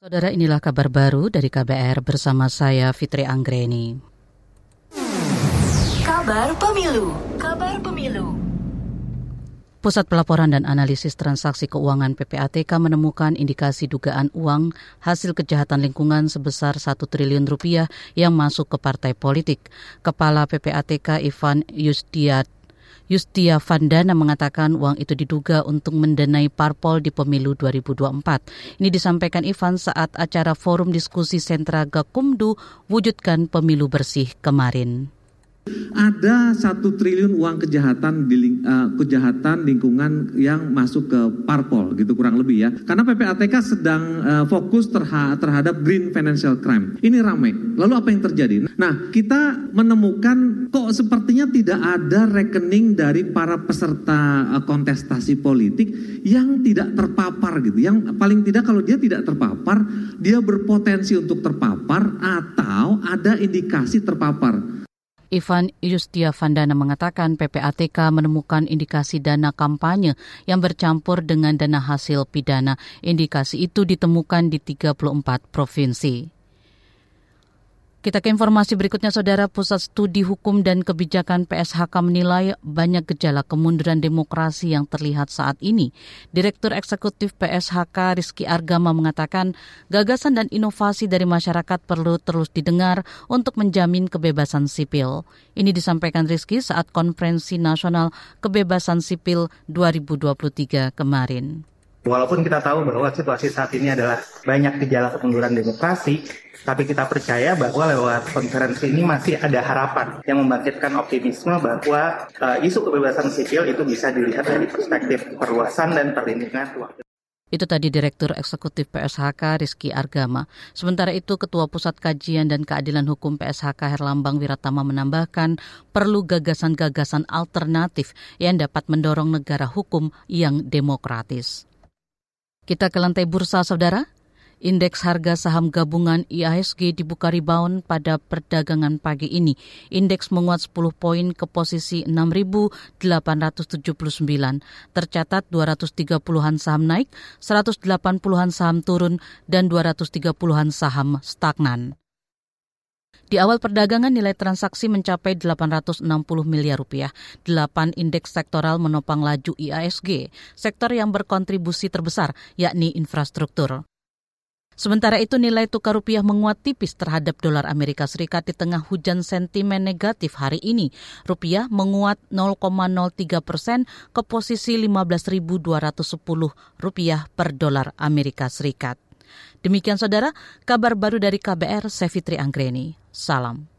Saudara inilah kabar baru dari KBR bersama saya Fitri Anggreni. Kabar Pemilu, Kabar Pemilu. Pusat Pelaporan dan Analisis Transaksi Keuangan PPATK menemukan indikasi dugaan uang hasil kejahatan lingkungan sebesar 1 triliun rupiah yang masuk ke partai politik. Kepala PPATK Ivan Yustiat Yustia Vandana mengatakan uang itu diduga untuk mendanai parpol di pemilu 2024. Ini disampaikan Ivan saat acara forum diskusi sentra Gakumdu wujudkan pemilu bersih kemarin ada satu triliun uang kejahatan di uh, kejahatan lingkungan yang masuk ke parpol gitu kurang lebih ya. Karena PPATK sedang uh, fokus terha terhadap green financial crime. Ini ramai lalu apa yang terjadi? Nah kita menemukan kok sepertinya tidak ada rekening dari para peserta uh, kontestasi politik yang tidak terpapar gitu. Yang paling tidak kalau dia tidak terpapar dia berpotensi untuk terpapar atau ada indikasi terpapar Ivan Yustia Vandana mengatakan PPATK menemukan indikasi dana kampanye yang bercampur dengan dana hasil pidana. Indikasi itu ditemukan di 34 provinsi. Kita ke informasi berikutnya, Saudara. Pusat Studi Hukum dan Kebijakan PSHK menilai banyak gejala kemunduran demokrasi yang terlihat saat ini. Direktur Eksekutif PSHK Rizky Argama mengatakan gagasan dan inovasi dari masyarakat perlu terus didengar untuk menjamin kebebasan sipil. Ini disampaikan Rizky saat Konferensi Nasional Kebebasan Sipil 2023 kemarin. Walaupun kita tahu bahwa situasi saat ini adalah banyak gejala kemunduran demokrasi, tapi kita percaya bahwa lewat konferensi ini masih ada harapan yang membangkitkan optimisme bahwa uh, isu kebebasan sipil itu bisa dilihat dari perspektif perluasan dan perlindungan itu tadi Direktur Eksekutif PSHK Rizky Argama. Sementara itu Ketua Pusat Kajian dan Keadilan Hukum PSHK Herlambang Wiratama menambahkan perlu gagasan-gagasan alternatif yang dapat mendorong negara hukum yang demokratis. Kita ke lantai bursa, saudara. Indeks harga saham gabungan IASG dibuka rebound pada perdagangan pagi ini. Indeks menguat 10 poin ke posisi 6.879. Tercatat 230-an saham naik, 180-an saham turun, dan 230-an saham stagnan. Di awal perdagangan nilai transaksi mencapai 860 miliar rupiah. Delapan indeks sektoral menopang laju IASG, sektor yang berkontribusi terbesar yakni infrastruktur. Sementara itu nilai tukar rupiah menguat tipis terhadap dolar Amerika Serikat di tengah hujan sentimen negatif hari ini. Rupiah menguat 0,03 persen ke posisi 15.210 rupiah per dolar Amerika Serikat. Demikian saudara, kabar baru dari KBR, saya Anggreni. Salam.